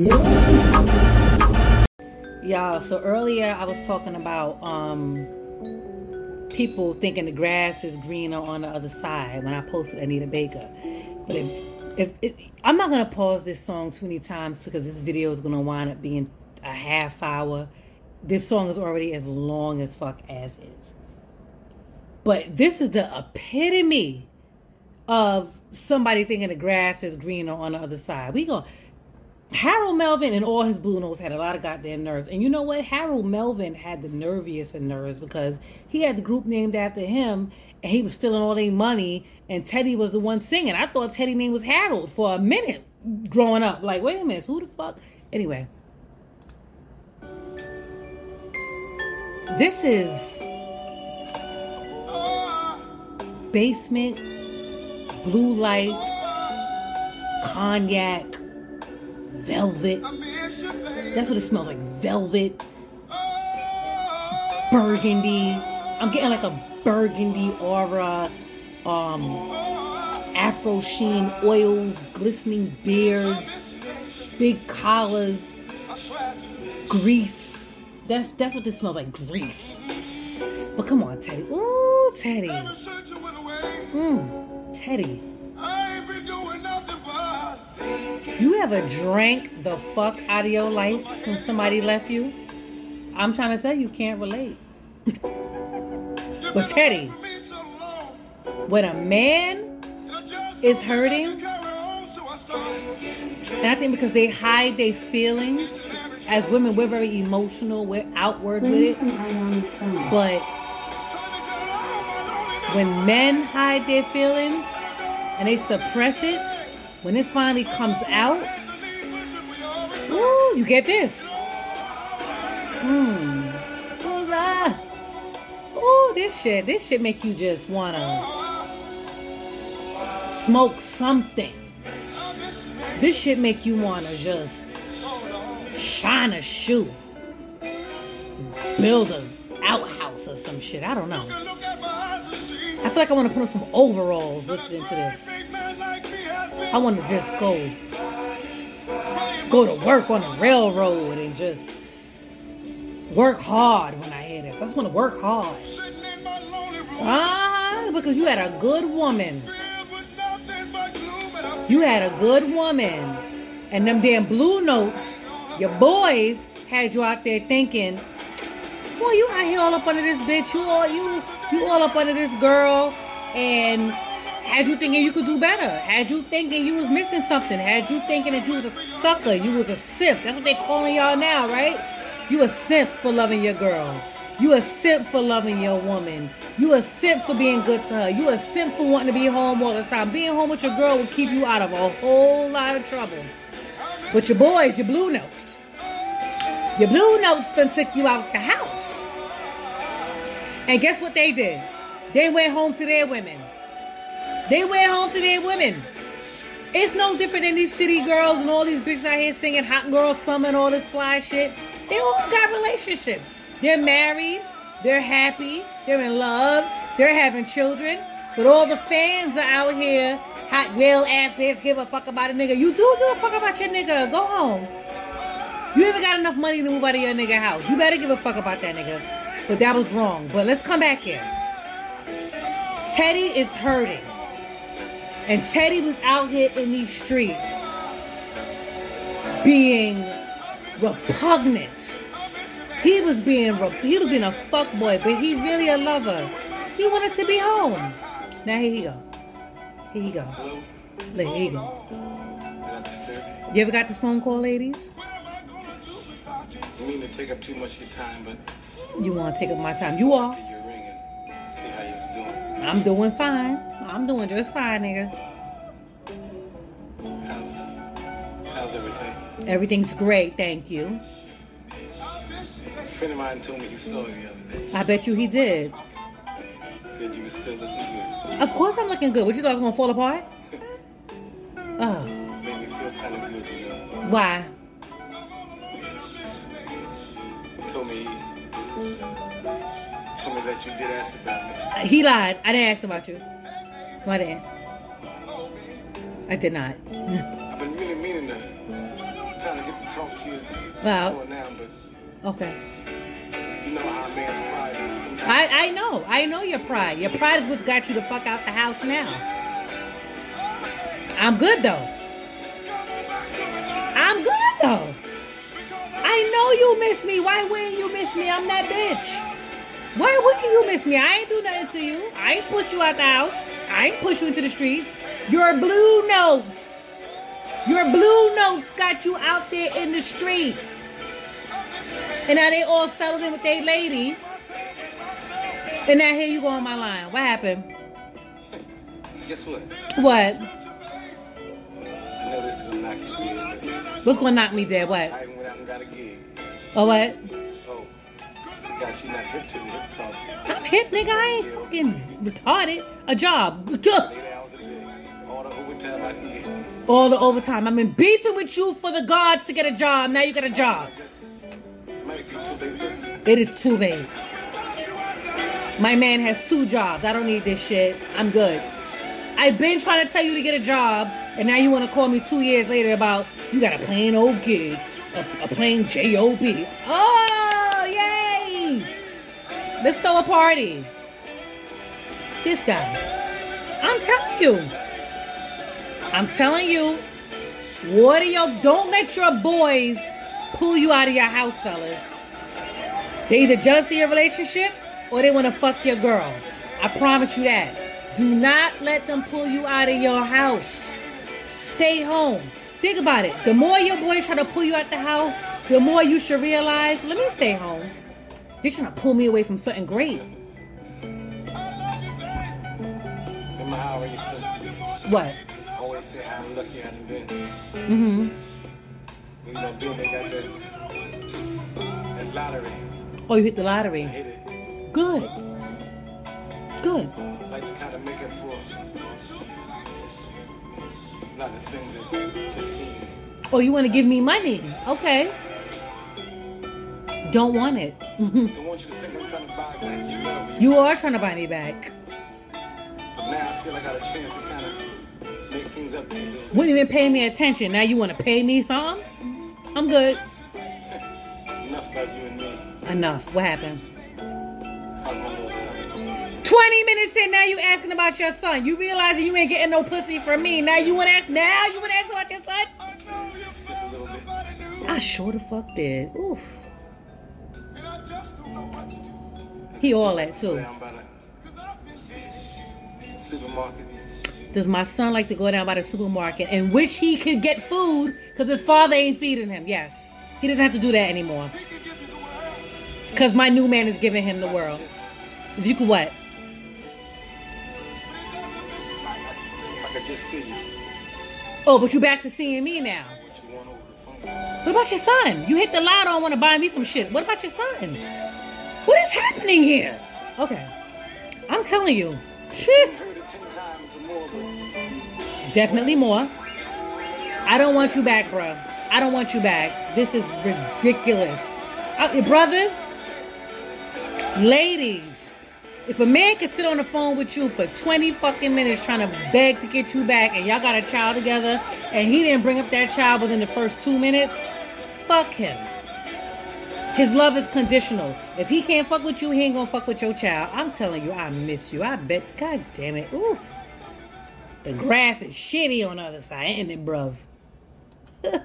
Y'all, so earlier I was talking about um people thinking the grass is greener on the other side when I posted Anita Baker. But if, if, if I'm not gonna pause this song too many times because this video is gonna wind up being a half hour. This song is already as long as fuck as is. But this is the epitome of somebody thinking the grass is greener on the other side. We go. Harold Melvin and all his blue notes had a lot of goddamn nerves. And you know what? Harold Melvin had the nerviest of nerves because he had the group named after him and he was stealing all their money and Teddy was the one singing. I thought Teddy name was Harold for a minute growing up. Like, wait a minute, who the fuck? Anyway. This is basement, blue lights, cognac, velvet. That's what it smells like. Velvet, burgundy. I'm getting like a burgundy aura. Um, afro sheen oils, glistening beards, big collars, grease. That's that's what this smells like. Grease. But come on, Teddy. Ooh, Teddy. Mmm, Teddy. You ever drank the fuck out of your life when somebody left you? I'm trying to tell you, can't relate. but Teddy, when a man is hurting, and I think because they hide their feelings, as women, we're very emotional, we're outward with it. But when men hide their feelings and they suppress it, when it finally comes out, ooh, you get this. Mmm. Ooh, this shit, this shit make you just wanna smoke something. This shit make you wanna just shine a shoe, build a outhouse or some shit. I don't know. I feel like I want to put on some overalls listening to this. I want to just go go to work on the railroad and just work hard when I hear this. I just want to work hard. Ah, because you had a good woman. You had a good woman. And them damn blue notes, your boys had you out there thinking, boy, you out here all up under this bitch. You all you you all up under this girl and had you thinking you could do better. Had you thinking you was missing something. Had you thinking that you was a sucker. You was a simp. That's what they calling y'all now, right? You a simp for loving your girl. You a simp for loving your woman. You a simp for being good to her. You a simp for wanting to be home all the time. Being home with your girl will keep you out of a whole lot of trouble. But your boys, your blue notes. Your blue notes done took you out the house. And guess what they did? They went home to their women. They went home to their women. It's no different than these city girls and all these bitches out here singing hot girl summer and all this fly shit. They all got relationships. They're married. They're happy. They're in love. They're having children. But all the fans are out here, hot girl ass bitch, give a fuck about a nigga. You do give a fuck about your nigga. Go home. You even got enough money to move out of your nigga house. You better give a fuck about that nigga. But that was wrong. But let's come back here. Teddy is hurting. And Teddy was out here in these streets being repugnant. He was being he was being a fuck boy, but he really a lover. He wanted to be home. Now here he go. Here he go. Look, here he go. You ever got this phone call, ladies? I mean to take up too much of your time, but You want to take up my time? You are. your ring and see how you was doing. I'm doing fine. I'm doing just fine, nigga. How's how's everything? Everything's great, thank you. A friend of mine told me he saw you the other day. I bet you he did. Said you were still looking good. Of course I'm looking good. What you thought I was gonna fall apart? Oh, Made me feel kind of good, you know. why? Told me that you did ask about me. Uh, He lied. I didn't ask about you. I didn't. I did not. I've been really meaning to trying to get to talk to you Well- now, but Okay. you know how a man's pride is. Sometimes I, I know. I know your pride. Your pride is what got you the fuck out the house now. I'm good though. I'm good though. I know you miss me. Why wouldn't you miss me? I'm that bitch. Why wouldn't you miss me? I ain't do nothing to you. I ain't push you out the house. I ain't push you into the streets. Your blue notes. Your blue notes got you out there in the street. And now they all settled in with their lady. And now here you go on my line. What happened? guess what? What? I know this is gonna knock you dead, What's gonna knock me dead? What? even went out and got a gig. Oh what? Forgot you not hip to the hip talk. I'm hip, nigga. I ain't fucking retarded. A job. Eight hours a day. All the overtime I can get. All the overtime. I've been beefing with you for the gods to get a job. Now you got a job. I guess might be too late, but It is too late. My man has two jobs. I don't need this shit. I'm good. I've been trying to tell you to get a job, and now you want to call me two years later about you got a plain old gig, a, a plain job. Oh! Let's throw a party. This guy. I'm telling you. I'm telling you. What are your? Don't let your boys pull you out of your house, fellas. They either jealous of your relationship or they want to fuck your girl. I promise you that. Do not let them pull you out of your house. Stay home. Think about it. The more your boys try to pull you out the house, the more you should realize, let me stay home. They're trying to pull me away from something great. I used to What? always say how lucky I done been. Mm-hmm. You know, got that, that lottery. Oh, you hit the I lottery. hit it. Good. Good. Like to kind of make up for a lot of things that just seem. Oh, you want to give me money? Okay. Don't want it. Mm-hmm. You to think I'm trying to buy back your love. You are trying to buy me back. But now I feel like I got a chance to kind of make things up to you. a little bit. Wouldn't even pay me attention. Now you want to pay me something? I'm good. Enough about you and me. Enough. What happened? How's my little son? 20 minutes in, now you asking about your son. You realizing you ain't getting no pussy from me. Now you want to ask, now you want to ask about your son? Just a little bit. I sure the fuck did. Oof. He all that too. Does my son like to go down by the supermarket and wish he could get food because his father ain't feeding him? Yes. He doesn't have to do that anymore. Because my new man is giving him the world. If you could what? I could just see you, Oh, but you back to seeing me now. what about your son? You hit the lotto and want to buy me some shit. What about your son? What is happening here? Okay. I'm telling you. Definitely more. I don't want you back, bro. I don't want you back. This is ridiculous. Uh, brothers, ladies, if a man could sit on the phone with you for 20 fucking minutes trying to beg to get you back and y'all got a child together and he didn't bring up that child within the first two minutes, fuck him. His love is conditional. If he can't fuck with you, he ain't gonna fuck with your child. I'm telling you, I miss you. I bet. God damn it. Oof. The grass is shitty on the other side, ain't it, bruv? I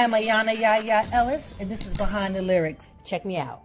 am Ayana Yaya Ellis, and this is Behind the Lyrics. Check me out.